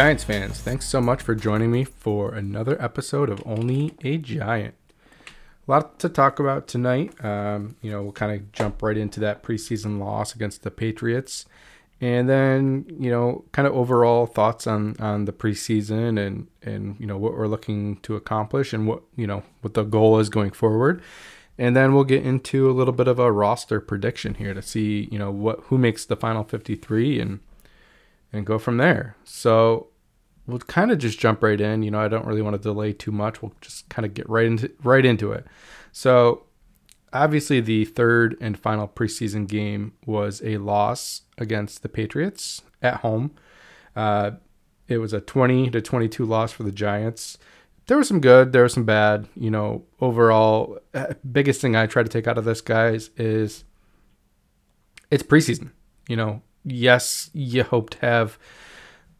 Giants fans, thanks so much for joining me for another episode of Only a Giant. A lot to talk about tonight. Um, you know, we'll kind of jump right into that preseason loss against the Patriots, and then you know, kind of overall thoughts on on the preseason and and you know what we're looking to accomplish and what you know what the goal is going forward. And then we'll get into a little bit of a roster prediction here to see, you know, what who makes the final 53 and and go from there. So we'll kind of just jump right in. You know, I don't really want to delay too much. We'll just kind of get right into right into it. So obviously the third and final preseason game was a loss against the Patriots at home. Uh, it was a 20 to 22 loss for the Giants. There was some good, there was some bad. You know, overall, uh, biggest thing I try to take out of this, guys, is it's preseason. You know, yes, you hope to have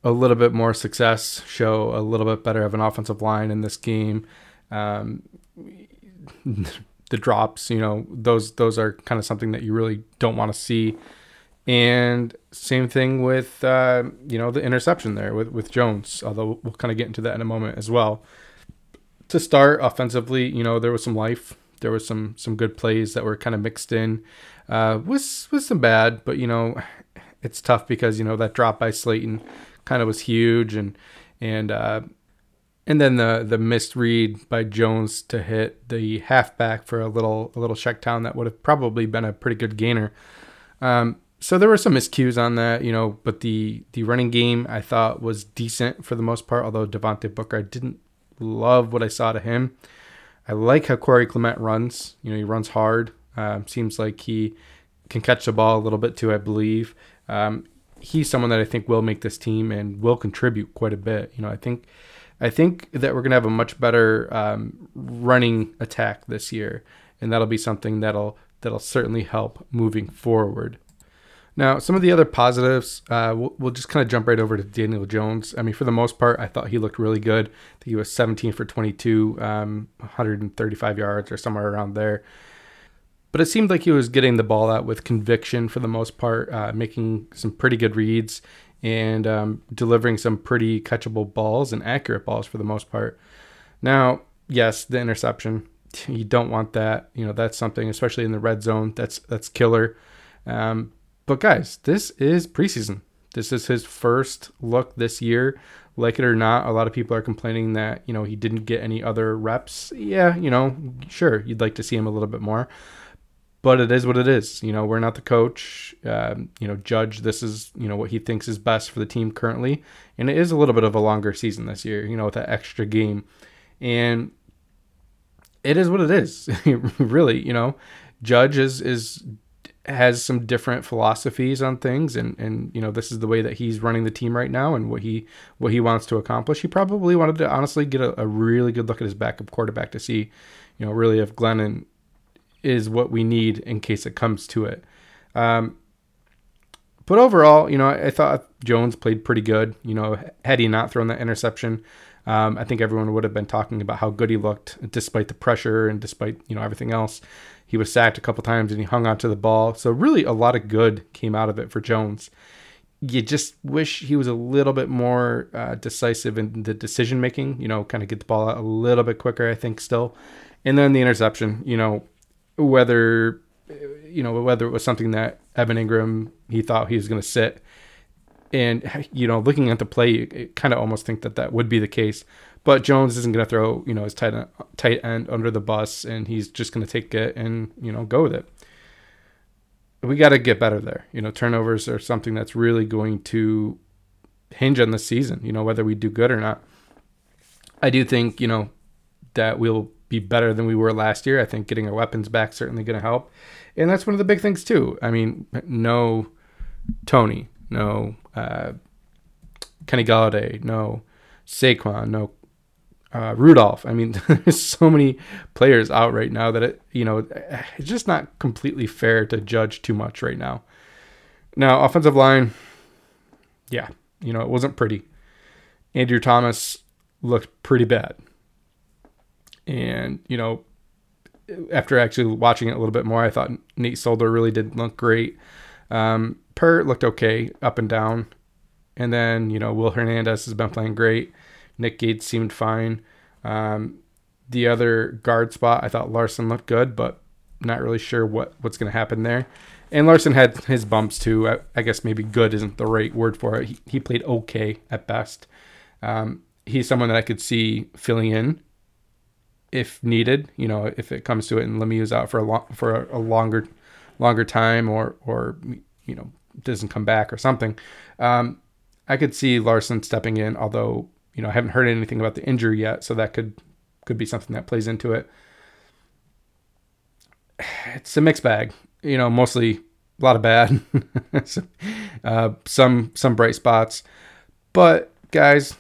a little bit more success, show a little bit better of an offensive line in this game. Um, the drops, you know, those those are kind of something that you really don't want to see. And same thing with uh, you know the interception there with with Jones. Although we'll kind of get into that in a moment as well. To start offensively, you know there was some life. There was some some good plays that were kind of mixed in, uh, with with some bad. But you know, it's tough because you know that drop by Slayton kind of was huge, and and uh, and then the the missed read by Jones to hit the halfback for a little a little check down that would have probably been a pretty good gainer. Um, so there were some miscues on that, you know, but the the running game I thought was decent for the most part. Although Devontae Booker, I didn't love what I saw to him. I like how Corey Clement runs. You know, he runs hard. Um, seems like he can catch the ball a little bit too. I believe. Um, he's someone that I think will make this team and will contribute quite a bit. You know, I think I think that we're gonna have a much better um, running attack this year, and that'll be something that'll that'll certainly help moving forward. Now, some of the other positives, uh, we'll, we'll, just kind of jump right over to Daniel Jones. I mean, for the most part, I thought he looked really good. I think he was 17 for 22, um, 135 yards or somewhere around there but it seemed like he was getting the ball out with conviction for the most part, uh, making some pretty good reads and um, delivering some pretty catchable balls and accurate balls for the most part. Now, yes, the interception, you don't want that. You know, that's something, especially in the red zone, that's that's killer. Um, but guys, this is preseason. This is his first look this year. Like it or not, a lot of people are complaining that you know he didn't get any other reps. Yeah, you know, sure, you'd like to see him a little bit more but it is what it is. You know, we're not the coach. Um, you know, judge this is you know what he thinks is best for the team currently, and it is a little bit of a longer season this year. You know, with that extra game, and it is what it is. really, you know, Judge is is has some different philosophies on things and and you know this is the way that he's running the team right now and what he what he wants to accomplish he probably wanted to honestly get a, a really good look at his backup quarterback to see you know really if glennon is what we need in case it comes to it. Um, but overall, you know, I, I, thought Jones played pretty good. You know, had he not thrown that interception, um, I think everyone would have been talking about how good he looked despite the pressure and despite, you know, everything else. He was sacked a couple times and he hung onto the ball. So really a lot of good came out of it for Jones. You just wish he was a little bit more uh, decisive in the decision making, you know, kind of get the ball out a little bit quicker, I think, still. And then the interception, you know, whether you know whether it was something that Evan Engram he thought he was going to sit, and you know looking at the play, kind of almost think that that would be the case. But Jones isn't going to throw you know his tight end, tight end under the bus, and he's just going to take it and you know go with it. We got to get better there. You know, turnovers are something that's really going to hinge on the season. You know, whether we do good or not. I do think you know that we'll be better than we were last year. I think getting our weapons back certainly going to help, and that's one of the big things too. I mean, no Toney, no uh, Kenny Golladay, no Saquon, no uh, Rudolph. I mean, there's so many players out right now that it, you know, it's just not completely fair to judge too much right now. Now, offensive line, yeah, you know, it wasn't pretty. Andrew Thomas looked pretty bad. And, you know, after actually watching it a little bit more, I thought Nate Solder really did look great. Um, Peart looked okay up and down. And then, you know, Will Hernandez has been playing great. Nick Gates seemed fine. Um, the other guard spot, I thought Larsen looked good, but not really sure what, what's going to happen there. And Larsen had his bumps too. I, I, guess maybe good isn't the right word for it. He, he played okay at best. Um, he's someone that I could see filling in if needed. You know, if it comes to it, and Lemieux's out for a long, for a, a longer longer time, or or you know doesn't come back or something. Um, I could see Larsen stepping in, although you know I haven't heard anything about the injury yet, so that could could be something that plays into it. It's a mixed bag, you know, mostly a lot of bad, uh, some some bright spots, but guys,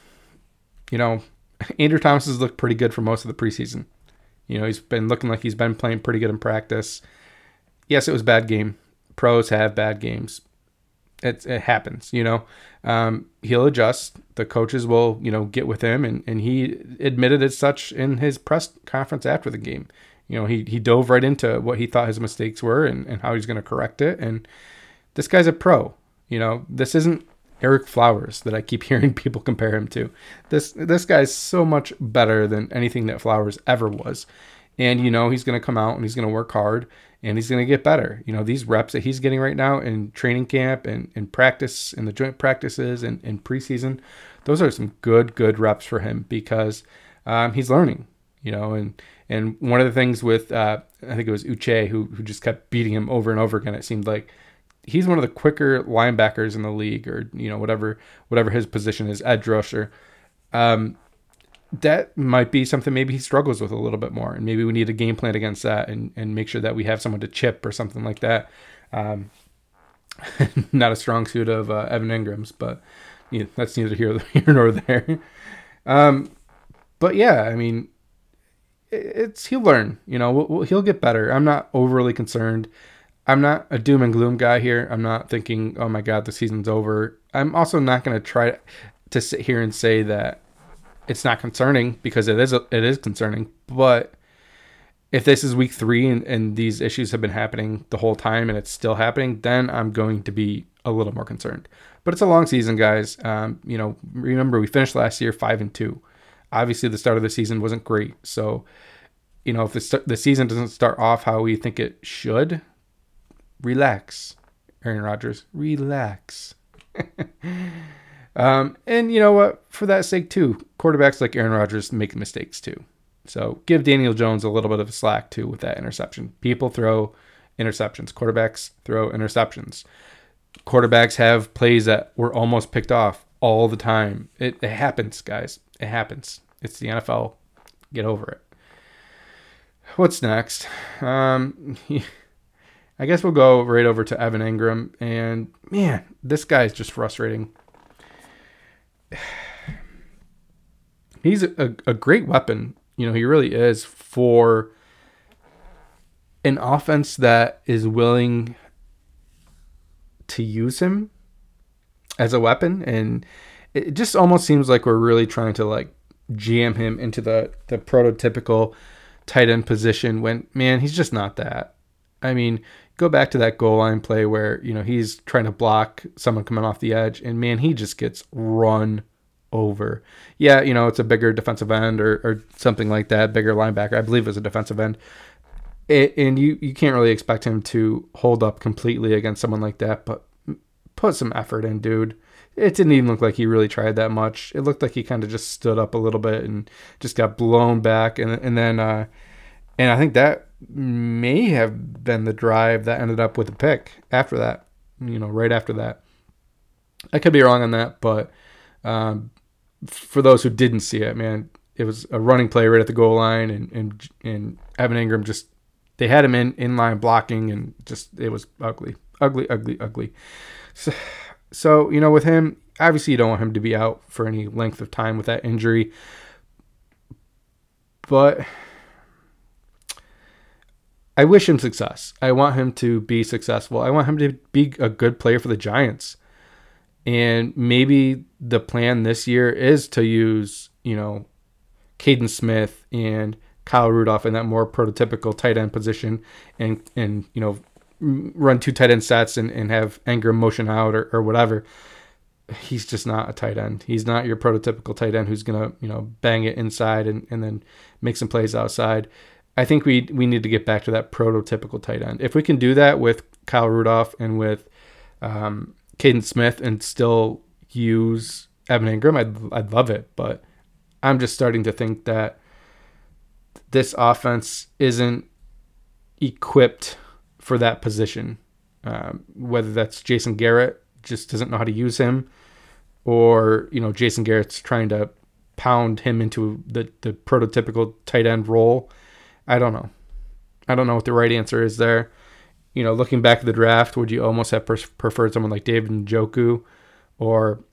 you know, Andrew Thomas has looked pretty good for most of the preseason. You know, he's been looking like he's been playing pretty good in practice. Yes, it was bad game. Pros have bad games. It, it happens, you know. Um, he'll adjust. The coaches will, you know, get with him, and, and he admitted as such in his press conference after the game. You know, he, he dove right into what he thought his mistakes were and, and how he's going to correct it. And this guy's a pro. You know, this isn't Ereck Flowers that I keep hearing people compare him to. This this guy's so much better than anything that Flowers ever was. And you know, he's going to come out and he's going to work hard and he's going to get better. You know, these reps that he's getting right now in training camp and in practice, in the joint practices and in preseason, those are some good, good reps for him because um, he's learning, you know, and, and one of the things with, uh, I think it was Uche who, who just kept beating him over and over again. It seemed like he's one of the quicker linebackers in the league or, you know, whatever, whatever his position is, edge rusher. Um, that might be something maybe he struggles with a little bit more, and maybe we need a game plan against that, and and make sure that we have someone to chip or something like that. Um, not a strong suit of uh, Evan Engram's, but you know, that's neither here, nor there. Um, but yeah, I mean, it's he'll learn. You know, we'll, we'll, he'll get better. I'm not overly concerned. I'm not a doom and gloom guy here. I'm not thinking, oh my god, the season's over. I'm also not going to try to sit here and say that it's not concerning because it is it is concerning. But if this is week three and, and these issues have been happening the whole time and it's still happening, then I'm going to be a little more concerned. But it's a long season, guys. Um, you know, remember we finished last year five and two. Obviously, the start of the season wasn't great. So, you know, if the st- the season doesn't start off how we think it should, relax, Aaron Rodgers, relax. Um, and you know what? For that sake, too, quarterbacks like Aaron Rodgers make mistakes too. So give Daniel Jones a little bit of a slack too with that interception. People throw interceptions. Quarterbacks throw interceptions. Quarterbacks have plays that were almost picked off all the time. It, it happens, guys. It happens. It's the NFL. Get over it. What's next? Um, I guess we'll go right over to Evan Engram. And man, this guy is just frustrating. he's a, a great weapon. You know, he really is for an offense that is willing to use him as a weapon and it just almost seems like we're really trying to like jam him into the the prototypical tight end position when man he's just not that i mean go back to that goal line play where you know he's trying to block someone coming off the edge and man he just gets run over. Yeah, you know, it's a bigger defensive end or, or something like that, bigger linebacker. I believe it was a defensive end. It, and you, you can't really expect him to hold up completely against someone like that, but put some effort in, dude. It didn't even look like he really tried that much. It looked like he kind of just stood up a little bit and just got blown back. And, and then, uh, and I think that may have been the drive that ended up with a pick after that, you know, right after that. I could be wrong on that, but um, for those who didn't see it, man, it was a running play right at the goal line, and and and Evan Engram just they had him in in line blocking, and just it was ugly, ugly, ugly, ugly. So, so you know, with him, obviously you don't want him to be out for any length of time with that injury, but. I wish him success. I want him to be successful. I want him to be a good player for the Giants. And maybe the plan this year is to use, you know, Kaden Smith and Kyle Rudolph in that more prototypical tight end position and, and you know, run two tight end sets and, and have Engram motion out or, or whatever. he's just not a tight end. He's not your prototypical tight end who's gonna you know bang it inside and, and then make some plays outside. I think we we need to get back to that prototypical tight end. If we can do that with Kyle Rudolph and with um, Kaden Smith and still use Evan Engram, I'd I'd love it. But I'm just starting to think that this offense isn't equipped for that position. Um, whether that's Jason Garrett just doesn't know how to use him, or you know Jason Garrett's trying to pound him into the the prototypical tight end role. I don't know. I don't know what the right answer is there. You know, looking back at the draft, would you almost have preferred someone like David Njoku, or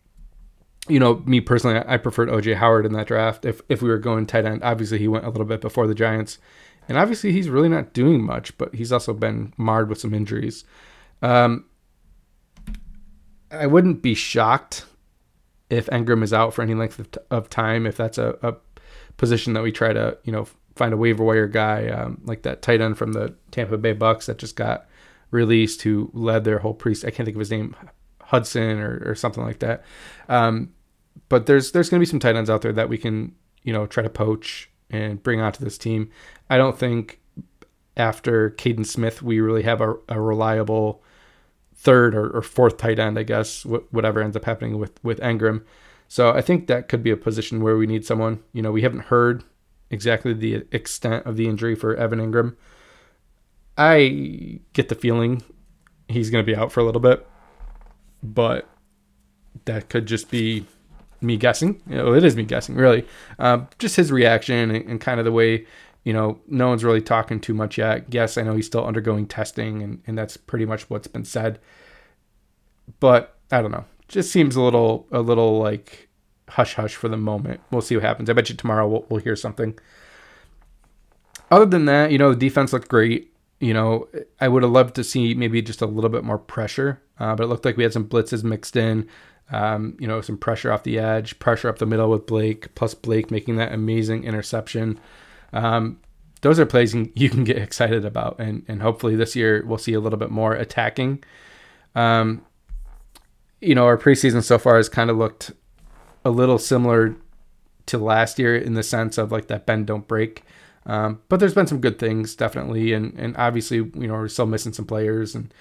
you know, me personally, I preferred OJ Howard in that draft. If if we were going tight end, obviously he went a little bit before the Giants, and obviously he's really not doing much, but he's also been marred with some injuries. Um, I wouldn't be shocked if Engram is out for any length of, t- of time. If that's a, a, position that we try to, you know, find a waiver wire guy um, like that tight end from the Tampa Bay Bucks that just got released, who led their whole pre. I can't think of his name, Hudson or, or something like that. Um, but there's there's going to be some tight ends out there that we can you know try to poach and bring onto this team. I don't think after Kaden Smith we really have a, a reliable third or, or, fourth tight end, I guess, wh- whatever ends up happening with with Engram. So I think that could be a position where we need someone. You know, we haven't heard exactly the extent of the injury for Evan Engram. I get the feeling he's going to be out for a little bit, but that could just be me guessing. You know, it is me guessing, really. Uh, just his reaction and, and, kind of the way, you know, no one's really talking too much yet. Yes, I know he's still undergoing testing, and, and that's pretty much what's been said. But I don't know. Just seems a little, a little like hush hush for the moment. We'll see what happens. I bet you tomorrow we'll, we'll hear something. Other than that, you know, the defense looked great. You know, I would have loved to see maybe just a little bit more pressure, uh, but it looked like we had some blitzes mixed in. Um, you know, some pressure off the edge, pressure up the middle with Blake, plus Blake making that amazing interception. Um, those are plays you can get excited about, and and hopefully this year we'll see a little bit more attacking. Um, you know, our preseason so far has kind of looked a little similar to last year in the sense of like that bend don't break. Um, but there's been some good things definitely, and and obviously you know we're still missing some players and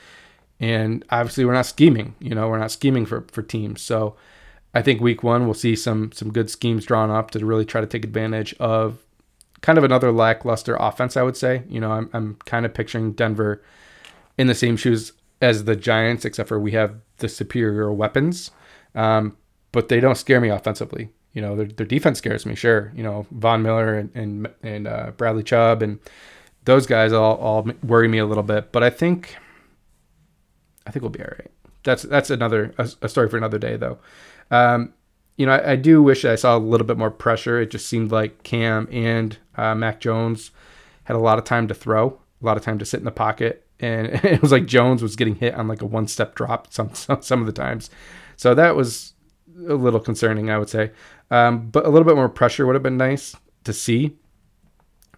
and obviously, we're not scheming. You know, we're not scheming for, for teams. So I think week one, we'll see some some good schemes drawn up to really try to take advantage of kind of another lackluster offense, I would say. You know, I'm, I'm kind of picturing Denver in the same shoes as the Giants, except for we have the superior weapons. Um, but they don't scare me offensively. You know, their, their defense scares me, sure. You know, Von Miller and and, and uh, Bradley Chubb and those guys all, all worry me a little bit. But I think I think we'll be all right. That's that's another a, a story for another day, though. Um, you know, I, I, do wish I saw a little bit more pressure. It just seemed like Cam and uh, Mac Jones had a lot of time to throw, a lot of time to sit in the pocket, and it was like Jones was getting hit on like a one-step drop some some, some of the times. So that was a little concerning, I would say. Um, but a little bit more pressure would have been nice to see.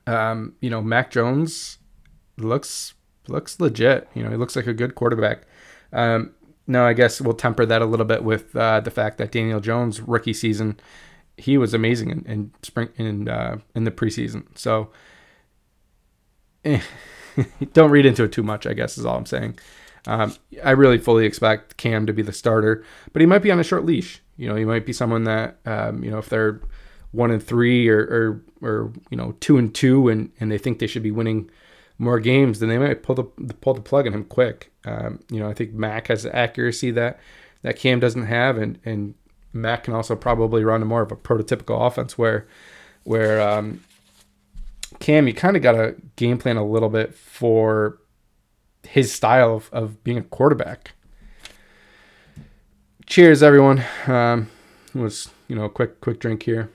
Um, you know, Mac Jones looks looks legit. You know, he looks like a good quarterback. Um, no, I guess we'll temper that a little bit with uh, the fact that Daniel Jones rookie season, he was amazing in, in spring in uh, in the preseason. So eh, don't read into it too much. I guess is all I'm saying. Um, I really fully expect Cam to be the starter, but he might be on a short leash. You know, he might be someone that um, you know if they're one and three or, or or you know two and two and and they think they should be winning more games, then they might pull the pull the plug on him quick. Um, you know, I think Mac has the accuracy that that Cam doesn't have, and and Mac can also probably run a more of a prototypical offense where where um, Cam, you kind of got to game plan a little bit for his style of, of being a quarterback. Cheers, everyone. Um, it was you know a quick quick drink here.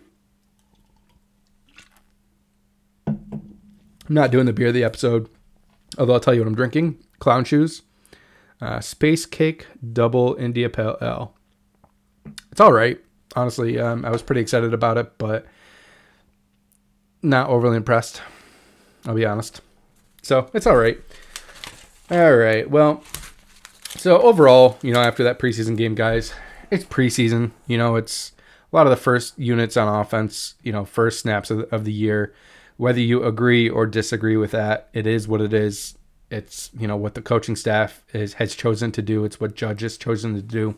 I'm not doing the beer of the episode, although I'll tell you what I'm drinking. Clown Shoes, uh, Space Cake Double India Pale Ale. It's all right, honestly. Um, I was pretty excited about it, but not overly impressed. I'll be honest. So it's all right. All right. Well, so overall, you know, after that preseason game, guys, it's preseason. You know, it's a lot of the first units on offense. You know, first snaps of, of the year. Whether you agree or disagree with that, it is what it is. It's you know what the coaching staff is has chosen to do. It's what Judge has chosen to do.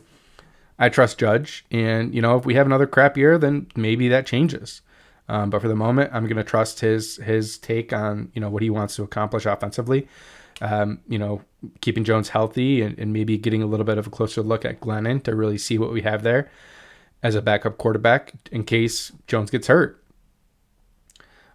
I trust Judge, and you know if we have another crap year, then maybe that changes. Um, but for the moment, I'm going to trust his his take on you know what he wants to accomplish offensively. Um, you know, keeping Jones healthy and, and, maybe getting a little bit of a closer look at Glennon to really see what we have there as a backup quarterback in case Jones gets hurt.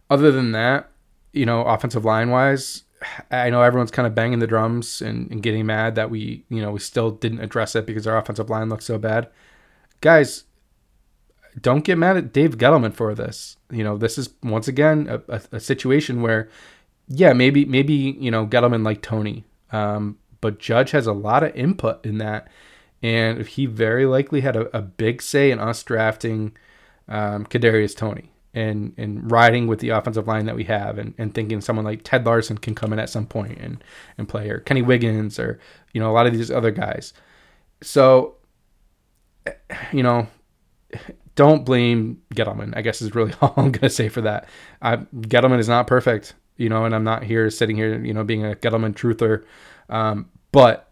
Other than that, you know, offensive line wise, I know everyone's kind of banging the drums and, and getting mad that we, you know, we still didn't address it because our offensive line looks so bad. Guys, don't get mad at Dave Gettleman for this. You know, this is once again a, a, a situation where, yeah, maybe maybe you know Gettleman like Toney, um, but Judge has a lot of input in that, and he very likely had a, a big say in us drafting um, Kadarius Toney and and riding with the offensive line that we have, and, and thinking someone like Ted Larsen can come in at some point and and play, or Kenny Wiggins, or you know a lot of these other guys. So, you know, don't blame Gettleman. I guess is really all I'm gonna say for that. I, Gettleman is not perfect, you know, and I'm not here sitting here, you know, being a Gettleman truther. Um, but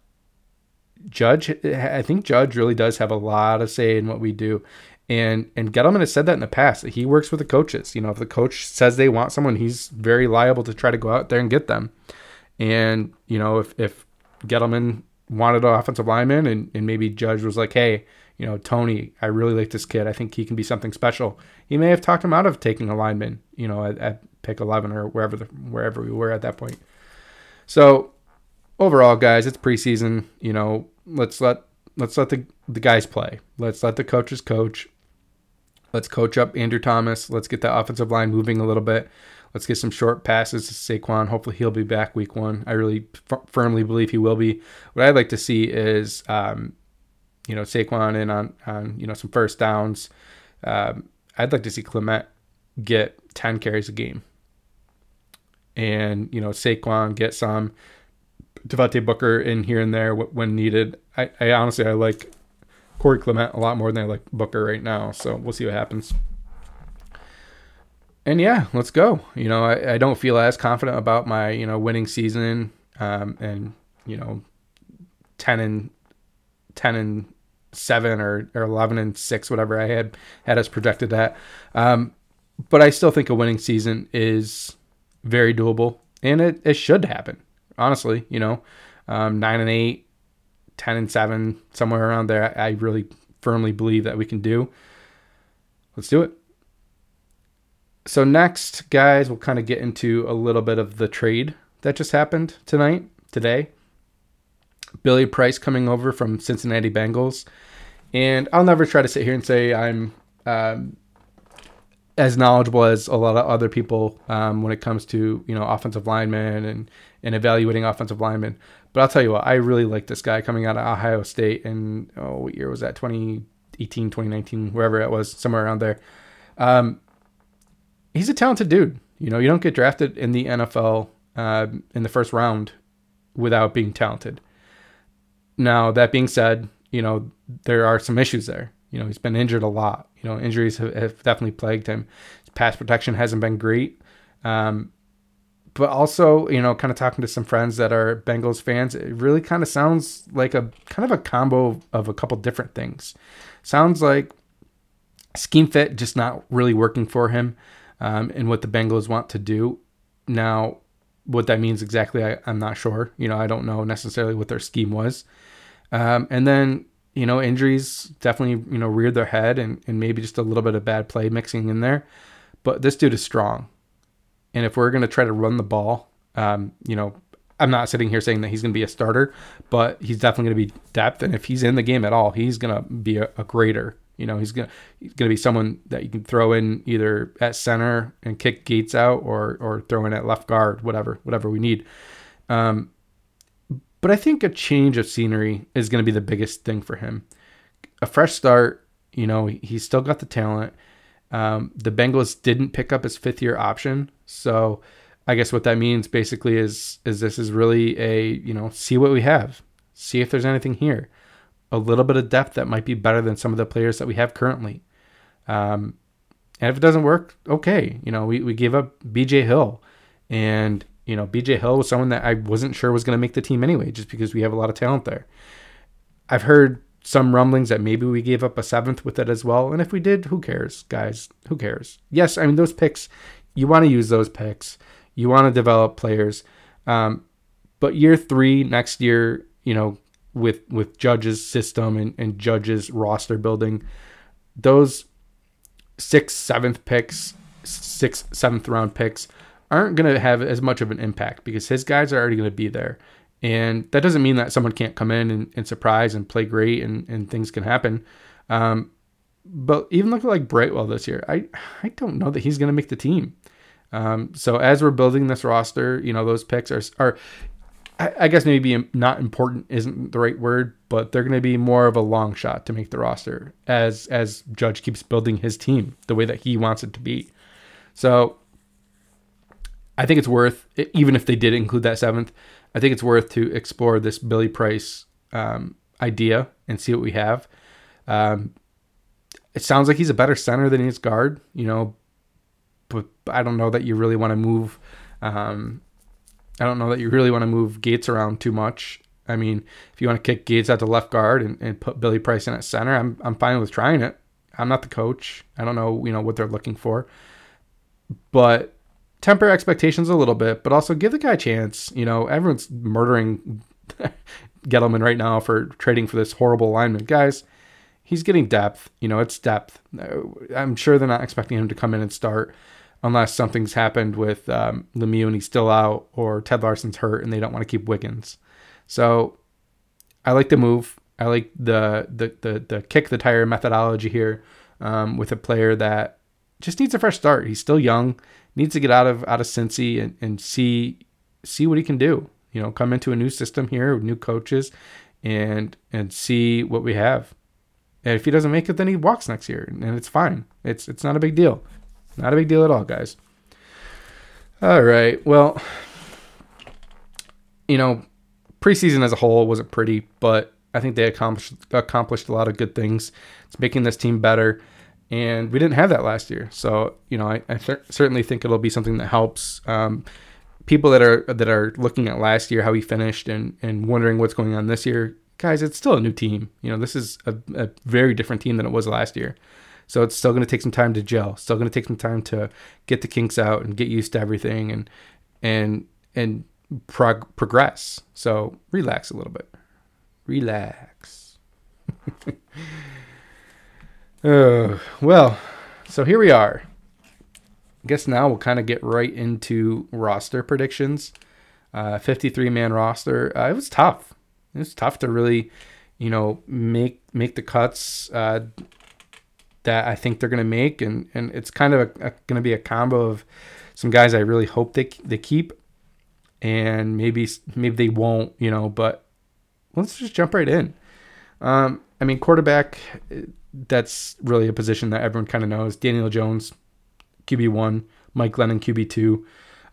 Judge, I think Judge really does have a lot of say in what we do. And and Gettleman has said that in the past that he works with the coaches. You know, if the coach says they want someone, he's very liable to try to go out there and get them. And you know, if if Gettleman wanted an offensive lineman and, and maybe Judge was like, hey, you know, Toney, I really like this kid. I think he can be something special. He may have talked him out of taking a lineman, you know, at, at pick 11 or wherever the, wherever we were at that point. So overall, guys, it's preseason. You know, let's let let's let the the guys play. Let's let the coaches coach. Let's coach up Andrew Thomas. Let's get the offensive line moving a little bit. Let's get some short passes to Saquon. Hopefully, he'll be back week one. I really f- firmly believe he will be. What I'd like to see is um, you know Saquon in on on you know some first downs. Um, I'd like to see Clement get ten carries a game, and you know Saquon get some. Devontae Booker in here and there when needed. I, I honestly I like Corey Clement a lot more than I like Booker right now. So we'll see what happens. And yeah, let's go. You know, I, I don't feel as confident about my, you know, winning season um, and, you know, 10 and 10 and seven or, or 11 and six, whatever I had had us projected at. Um, but I still think a winning season is very doable and it, it should happen. Honestly, you know, um, nine and eight, 10 and seven, somewhere around there. I really firmly believe that we can do. Let's do it. So next, guys, we'll kind of get into a little bit of the trade that just happened tonight, today. Billy Price coming over from Cincinnati Bengals. And I'll never try to sit here and say I'm um, as knowledgeable as a lot of other people um, when it comes to you know offensive linemen and and evaluating offensive linemen. But I'll tell you what, I really like this guy coming out of Ohio State. And oh, what year was that? 2018, 2019, wherever it was, somewhere around there. Um, he's a talented dude. You know, you don't get drafted in the NFL uh, in the first round without being talented. Now, that being said, you know, there are some issues there. You know, he's been injured a lot. You know, injuries have, have definitely plagued him. His pass protection hasn't been great. Um, but also, you know, kind of talking to some friends that are Bengals fans, it really kind of sounds like a kind of a combo of a couple different things. Sounds like scheme fit just not really working for him um, and what the Bengals want to do. Now, what that means exactly, I, am not sure. You know, I don't know necessarily what their scheme was. Um, and then, you know, injuries definitely, you know, reared their head and, and maybe just a little bit of bad play mixing in there. But this dude is strong. And if we're going to try to run the ball, um, you know, I'm not sitting here saying that he's going to be a starter, but he's definitely going to be depth. And if he's in the game at all, he's going to be a, a greater. You know, he's gonna he's gonna be someone that you can throw in either at center and kick Gates out, or or throw in at left guard, whatever whatever we need. Um, but I think a change of scenery is going to be the biggest thing for him. A fresh start. You know, he's still got the talent. Um, the Bengals didn't pick up his fifth year option, so I guess what that means basically is is this is really a you know see what we have, see if there's anything here a little bit of depth that might be better than some of the players that we have currently. Um, and if it doesn't work, okay. You know, we, we gave up BJ Hill. And, you know, BJ Hill was someone that I wasn't sure was going to make the team anyway, just because we have a lot of talent there. I've heard some rumblings that maybe we gave up a seventh with it as well. And if we did, who cares, guys? Who cares? Yes, I mean, those picks, you want to use those picks. You want to develop players. Um, but year three, next year, you know, with with Judge's system and, and Judge's roster building, those sixth, seventh picks, sixth, seventh round picks aren't going to have as much of an impact because his guys are already going to be there. And that doesn't mean that someone can't come in and, and surprise and play great and, and things can happen. Um, but even looking like Brightwell this year, I, I don't know that he's going to make the team. Um, so as we're building this roster, you know, those picks are, are I, I guess maybe not important isn't the right word, but they're going to be more of a long shot to make the roster as as Judge keeps building his team the way that he wants it to be. So I think it's worth, even if they did include that seventh, I think it's worth to explore this Billy Price um, idea and see what we have. Um, it sounds like he's a better center than he's guard, you know, but I don't know that you really want to move. Um, I don't know that you really want to move Gates around too much. I mean, if you want to kick Gates out to left guard and, and put Billy Price in at center, I'm I'm fine with trying it. I'm not the coach. I don't know, you know, what they're looking for. But temper expectations a little bit, but also give the guy a chance. You know, everyone's murdering Gettleman right now for trading for this horrible alignment. Guys, he's getting depth. You know, it's depth. I'm sure they're not expecting him to come in and start unless something's happened with um, Lemieux and he's still out or Ted Larsen's hurt and they don't want to keep Wiggins. So I like the move. I like the the the, the kick the tire methodology here um, with a player that just needs a fresh start. He's still young, needs to get out of out of Cincy and, and see see what he can do. You know, come into a new system here with new coaches and and see what we have. And if he doesn't make it, then he walks next year, and it's fine. It's it's not a big deal. Not a big deal at all, guys. All right. Well, you know, preseason as a whole wasn't pretty, but I think they accomplished accomplished a lot of good things. It's making this team better, and we didn't have that last year. So you know, I, I th- certainly think it'll be something that helps um, people that are that are looking at last year how he finished and and wondering what's going on this year. Guys, it's still a new team. You know, this is a, a very different team than it was last year. So it's still going to take some time to gel. Still going to take some time to get the kinks out and get used to everything and and and prog- progress. So relax a little bit. Relax. oh, well, so here we are. I guess now we'll kind of get right into roster predictions. Uh, 53 man roster. Uh, it was tough. It was tough to really, you know, make make the cuts. Uh, that I think they're going to make, and and it's kind of going to be a combo of some guys I really hope they they keep, and maybe maybe they won't, you know. But let's just jump right in. Um, I mean, quarterback, that's really a position that everyone kind of knows. Daniel Jones, QB one, Mike Glennon, QB two.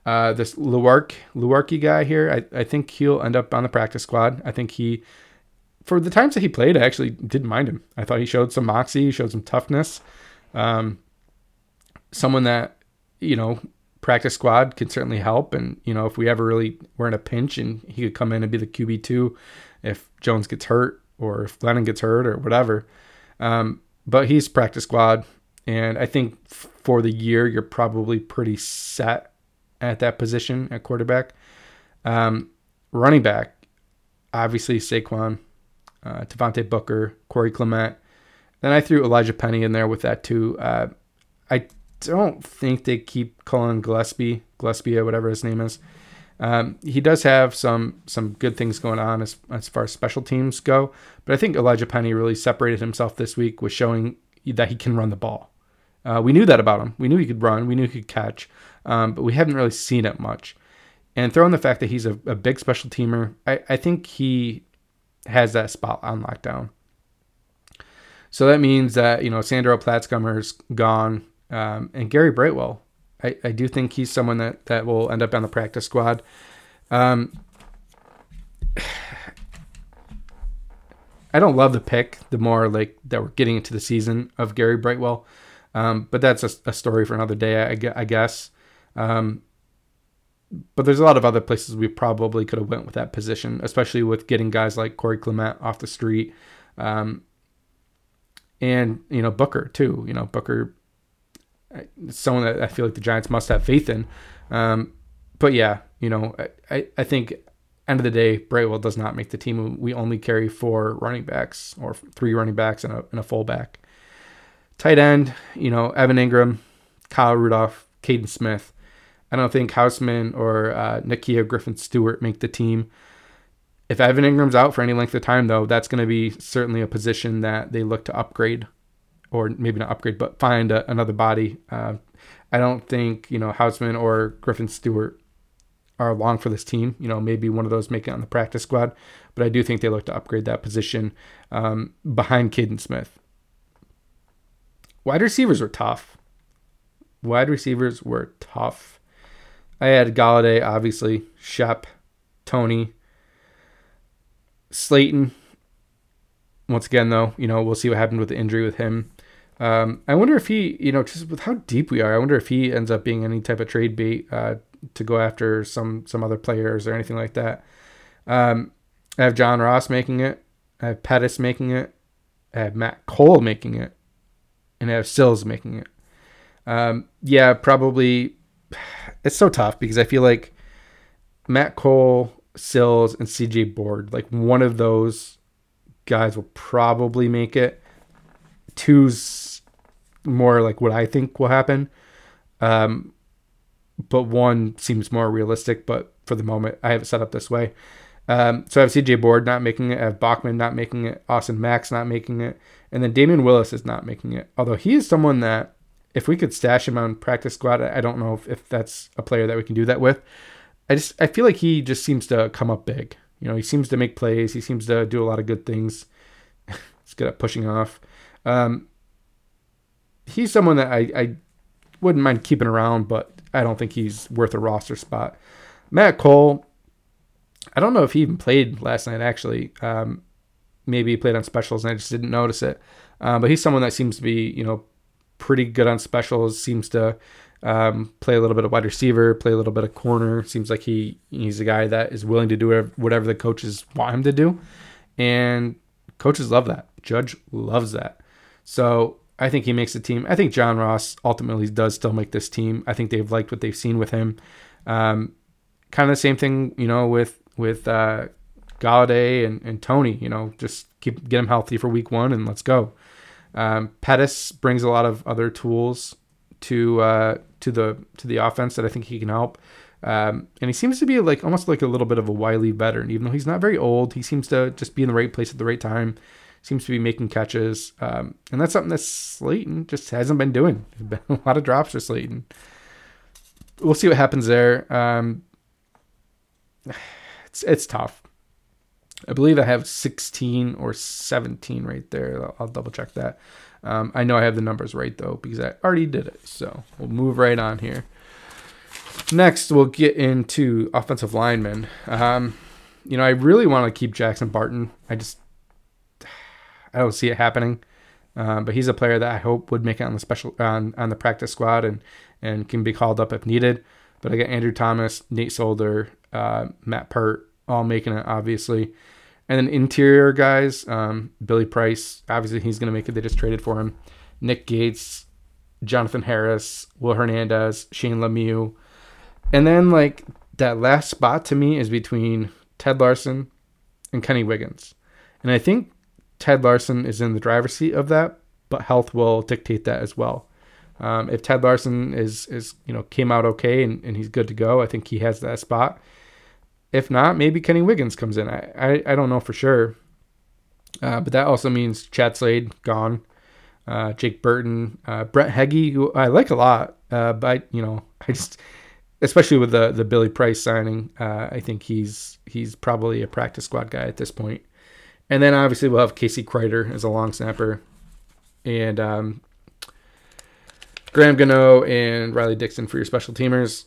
Uh, this Luark Lewerke guy here, I, I think he'll end up on the practice squad. I think he for the times that he played, I actually didn't mind him. I thought he showed some moxie, he showed some toughness. Um, someone that you know practice squad can certainly help, and you know if we ever really were in a pinch and he could come in and be the QB two if Jones gets hurt or if Glennon gets hurt or whatever. Um, but he's practice squad, and I think for the year you're probably pretty set at that position at quarterback. Um, running back, obviously Saquon uh, Devontae Booker, Corey Clement. Then I threw Elijah Penny in there with that too. Uh, I don't think they keep Cullen Gillespie, Gillespie, or whatever his name is. Um, he does have some some good things going on as, as far as special teams go, but I think Elijah Penny really separated himself this week with showing that he can run the ball. Uh, we knew that about him. We knew he could run. We knew he could catch, um, but we haven't really seen it much. And throw in the fact that he's a, a big special teamer, I, I think he has that spot on lockdown. So that means that, you know, Sandro Platzgummer's gone. Um, and Gary Brightwell, I, I do think he's someone that, that will end up on the practice squad. Um, I don't love the pick. The more like that we're getting into the season of Gary Brightwell, um, but that's a, a, story for another day, I, I guess. Um, but there's a lot of other places we probably could have went with that position, especially with getting guys like Corey Clement off the street, um, and you know Booker too. You know Booker, someone that I feel like the Giants must have faith in. Um, but yeah, you know I, I think end of the day Brightwell does not make the team. We only carry four running backs or three running backs and a, and a fullback. Tight end, you know Evan Engram, Kyle Rudolph, Kaden Smith. I don't think Hausmann or uh, Nakia Griffin Stewart make the team. If Evan Engram's out for any length of time, though, that's going to be certainly a position that they look to upgrade, or maybe not upgrade, but find a, another body. Uh, I don't think you know Hausmann or Griffin Stewart are long for this team. You know, maybe one of those make it on the practice squad, but I do think they look to upgrade that position um, behind Kaden Smith. Wide receivers were tough. Wide receivers were tough. I had Golladay, obviously, Shep, Toney, Slayton. Once again, though, you know, we'll see what happened with the injury with him. Um, I wonder if he, you know, just with how deep we are, I wonder if he ends up being any type of trade bait uh, to go after some some other players or anything like that. Um, I have John Ross making it. I have Pettis making it. I have Matt Cole making it, and I have Sills making it. Um, yeah, probably it's so tough because I feel like Matt Cole, Sills, and CJ Board, like one of those guys will probably make it. Two's more like what I think will happen. Um, but one seems more realistic. But for the moment, I have it set up this way. Um, so I have CJ Board not making it, I have Bachman not making it, Austin Mack not making it, and then Damion Willis is not making it. Although he is someone that if we could stash him on practice squad, I don't know if, if that's a player that we can do that with. I just I feel like he just seems to come up big. You know, he seems to make plays. He seems to do a lot of good things. he's good at pushing off. Um, he's someone that I, I wouldn't mind keeping around, but I don't think he's worth a roster spot. Matt Cole, I don't know if he even played last night. Actually, um, maybe he played on specials and I just didn't notice it. Um, but he's someone that seems to be, you know, pretty good on specials. Seems to um, play a little bit of wide receiver, play a little bit of corner. Seems like he he's a guy that is willing to do whatever the coaches want him to do, and coaches love that. Judge loves that. So I think he makes the team. I think John Ross ultimately does still make this team. I think they've liked what they've seen with him. Um, kind of the same thing, you know, with with uh, Golladay and, and Toney. You know, just keep get him healthy for week one and let's go. Um, Pettis brings a lot of other tools to uh, to the to the offense that I think he can help. Um, and he seems to be like almost like a little bit of a wily veteran, even though he's not very old. He seems to just be in the right place at the right time. Seems to be making catches, um, and that's something that Slayton just hasn't been doing. There's been a lot of drops for Slayton. We'll see what happens there. Um, it's it's tough. I believe I have 16 or 17 right there. I'll, I'll double check that. Um, I know I have the numbers right though because I already did it. So we'll move right on here. Next, we'll get into offensive linemen. Um, you know, I really want to keep Jackson Barton. I just I don't see it happening. Um, but he's a player that I hope would make it on the special on, on the practice squad and and can be called up if needed. But I got Andrew Thomas, Nate Solder, uh, Matt Peart, all making it obviously. And then interior guys, um, Billy Price, obviously he's going to make it. They just traded for him. Nick Gates, Jonathan Harris, Will Hernandez, Shane Lemieux. And then like that last spot to me is between Ted Larsen and Kenny Wiggins. And I think Ted Larsen is in the driver's seat of that, but health will dictate that as well. Um, if Ted Larsen is is you know came out okay and, and he's good to go, I think he has that spot. If not, maybe Kenny Wiggins comes in. I, I, I don't know for sure. Uh, but that also means Chad Slade gone, uh, Jake Burton, uh, Brett Heggie, who I like a lot. Uh, but you know, I just, especially with the the Billy Price signing, uh, I think he's he's probably a practice squad guy at this point. And then obviously we'll have Casey Kreiter as a long snapper, and um, Graham Gano and Riley Dixon for your special teamers.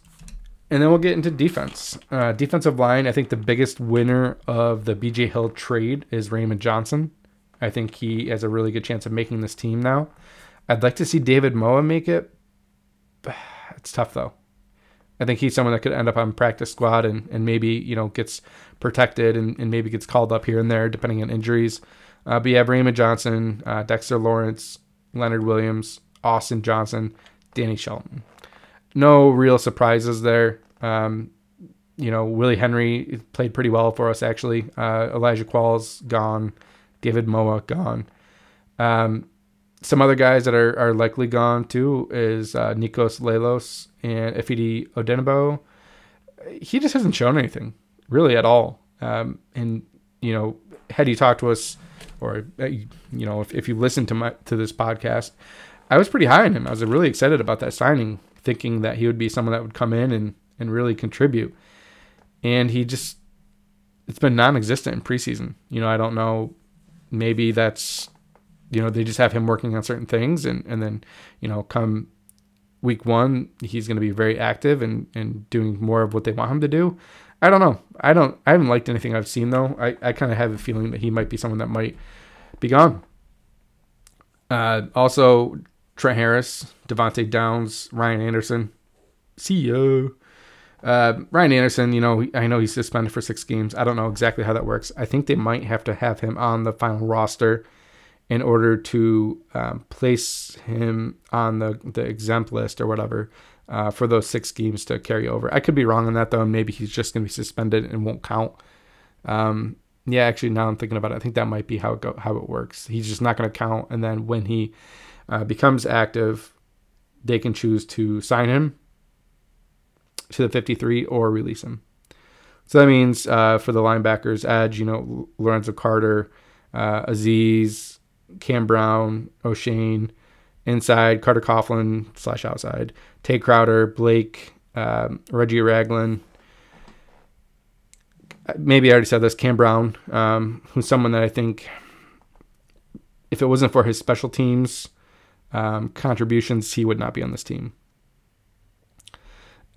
And then we'll get into defense. Uh, defensive line, I think the biggest winner of the BJ Hill trade is Raymond Johnson. I think he has a really good chance of making this team now. I'd like to see David Moa make it. It's tough though. I think he's someone that could end up on practice squad and, and maybe, you know, gets protected and, and maybe gets called up here and there depending on injuries. Uh, but have Raymond Johnson, uh, Dexter Lawrence, Leonard Williams, Austin Johnson, Danny Shelton. No real surprises there. Um, you know, Willie Henry played pretty well for us actually. Uh, Elijah Qualls gone, David Moa gone. Um, some other guys that are, are likely gone too is uh, Nikos Lalos and Ifeadi Odenigbo. He just hasn't shown anything really at all. Um, and you know, had he talked to us, or uh, you know, if, if you listen to my to this podcast, I was pretty high on him. I was really excited about that signing, thinking that he would be someone that would come in and and really contribute. And he just it's been non-existent in preseason. You know, I don't know. Maybe that's you know they just have him working on certain things, and and then you know come week one he's going to be very active and and doing more of what they want him to do. I don't know. I don't. I haven't liked anything I've seen though. I I kind of have a feeling that he might be someone that might be gone. Uh, also, Trent Harris, Devante Downs, Ryan Anderson. See. Uh, Ryan Anderson, you know, I know he's suspended for six games. I don't know exactly how that works. I think they might have to have him on the final roster in order to um, place him on the, the exempt list or whatever uh, for those six games to carry over. I could be wrong on that though. Maybe he's just going to be suspended and won't count. Um, yeah, actually, now I'm thinking about it. I think that might be how it go, how it works. He's just not going to count, and then when he uh, becomes active, they can choose to sign him to the 53 or release him. So that means uh, for the linebackers, Edge, you know, Lorenzo Carter, uh, Azeez, Cam Brown, Oshane, inside Carter Coughlin slash outside, Tae Crowder, Blake, um, Reggie Ragland. Maybe I already said this. Cam Brown, um, who's someone that I think, if it wasn't for his special teams um, contributions, he would not be on this team.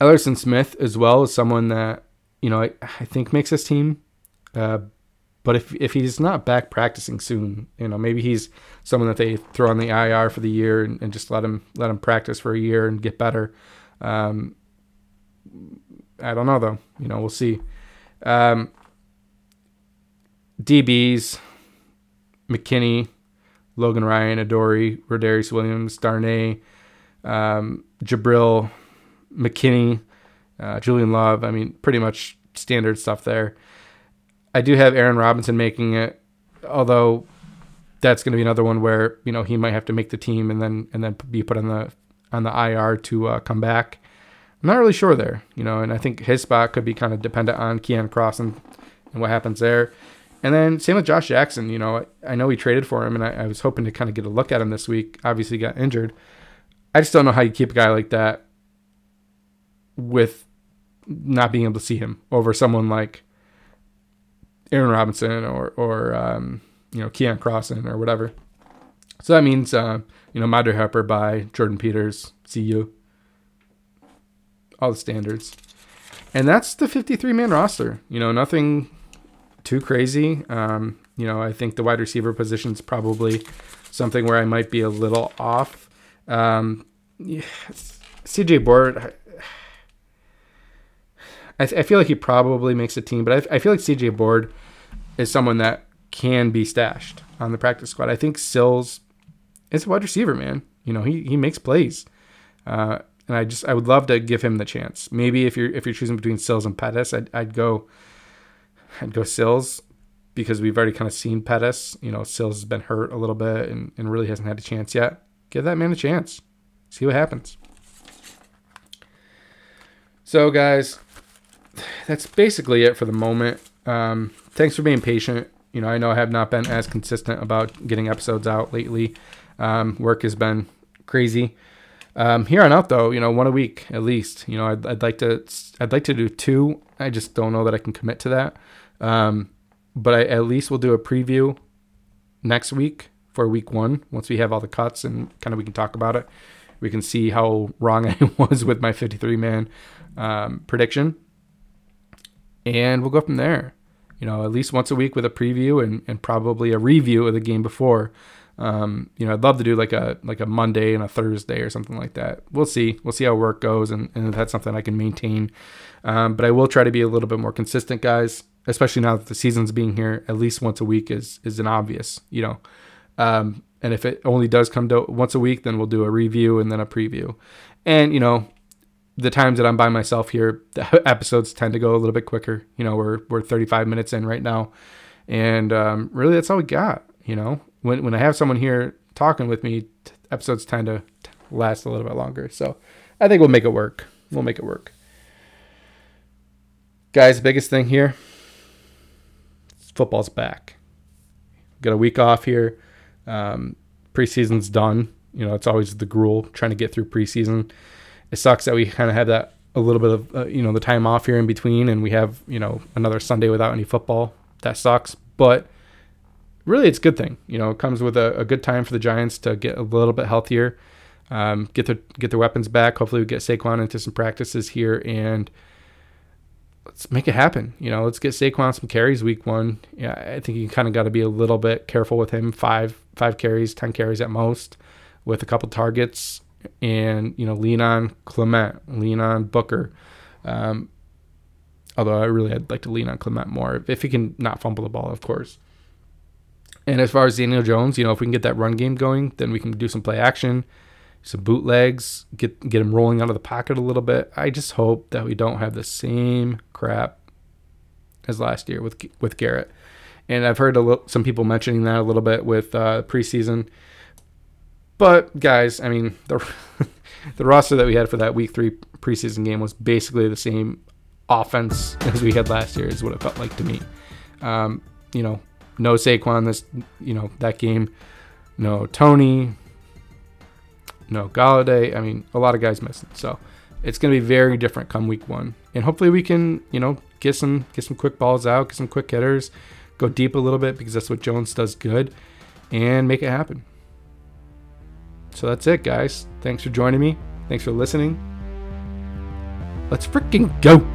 Elerson Smith, as well is someone that you know I, I think makes this team. Uh, but if if he's not back practicing soon, you know maybe he's someone that they throw on the IR for the year and, and just let him let him practice for a year and get better. Um, I don't know though. You know we'll see. Um, DBs, McKinney, Logan Ryan, Adoree, Rodarius Williams, Darnay, um, Jabrill, McKinney, uh, Julian Love. I mean, pretty much standard stuff there. I do have Aaron Robinson making it, although that's going to be another one where you know he might have to make the team and then and then be put on the on the IR to uh, come back. I'm not really sure there, you know, and I think his spot could be kind of dependent on Keion Cross and, and what happens there. And then same with Josh Jackson, you know, I, I know we traded for him and I, I was hoping to kind of get a look at him this week. Obviously, got injured. I just don't know how you keep a guy like that with not being able to see him over someone like Aaron Robinson or or um, you know Keion Crossen or whatever. So that means uh, you know Madre Harper by Jordan Peters, CU, all the standards, and that's the 53 man roster. You know nothing too crazy. Um, you know I think the wide receiver position is probably something where I might be a little off. Um, yeah, CJ Board, I, I feel like he probably makes a team, but I, I feel like CJ Board is someone that can be stashed on the practice squad. I think Sills is a wide receiver, man. You know, he he makes plays, uh, and I just I would love to give him the chance. Maybe if you're if you're choosing between Sills and Pettis, I'd I'd go I'd go Sills because we've already kind of seen Pettis. You know, Sills has been hurt a little bit and, and really hasn't had a chance yet. Give that man a chance. See what happens. So, guys, that's basically it for the moment. Um, thanks for being patient. You know, I know I have not been as consistent about getting episodes out lately. Um, work has been crazy. Um, here on out, though, you know, one a week at least. You know, I'd, I'd like to, I'd like to do two. I just don't know that I can commit to that. Um, but I at least we'll do a preview next week for week one once we have all the cuts and kind of we can talk about it. We can see how wrong I was with my 53 man um, prediction and we'll go from there. You know, at least once a week with a preview and, and probably a review of the game before. Um, you know, I'd love to do like a like a Monday and a Thursday or something like that. We'll see. We'll see how work goes and, and if that's something I can maintain. Um, but I will try to be a little bit more consistent, guys. Especially now that the season's being here, at least once a week is is an obvious, you know. Um, and if it only does come to once a week, then we'll do a review and then a preview. And you know, the times that I'm by myself here, the episodes tend to go a little bit quicker. You know, we're we're 35 minutes in right now, and um, really that's all we got. You know, when when I have someone here talking with me, t- episodes tend to last a little bit longer. So I think we'll make it work. We'll make it work. Guys, biggest thing here, football's back. Got a week off here. Um, preseason's done. You know, it's always the gruel trying to get through preseason. It sucks that we kind of have that a little bit of uh, you know the time off here in between, and we have you know another Sunday without any football. That sucks, but really it's a good thing. You know, it comes with a, a good time for the Giants to get a little bit healthier, um, get their get their weapons back. Hopefully, we get Saquon into some practices here and let's make it happen. You know, let's get Saquon some carries week one. Yeah, I think you kind of got to be a little bit careful with him. Five five carries, ten carries at most, with a couple targets, and you know, lean on Clement, lean on Booker. Um, although I really I'd like to lean on Clement more if he can not fumble the ball, of course. And as far as Daniel Jones, you know, if we can get that run game going, then we can do some play action some bootlegs, get get him rolling out of the pocket a little bit. I just hope that we don't have the same crap as last year with with Garrett. And I've heard little, some people mentioning that a little bit with uh, preseason. But guys, I mean the the roster that we had for that week three preseason game was basically the same offense as we had last year. Is what it felt like to me. Um, you know, no Saquon this you know that game, no Toney. no Golladay. I mean, a lot of guys missing. So it's going to be very different come week one. And hopefully we can, you know, get some get some quick balls out, get some quick hitters, go deep a little bit because that's what Jones does good, and make it happen. So that's it, guys. Thanks for joining me. Thanks for listening. Let's freaking go.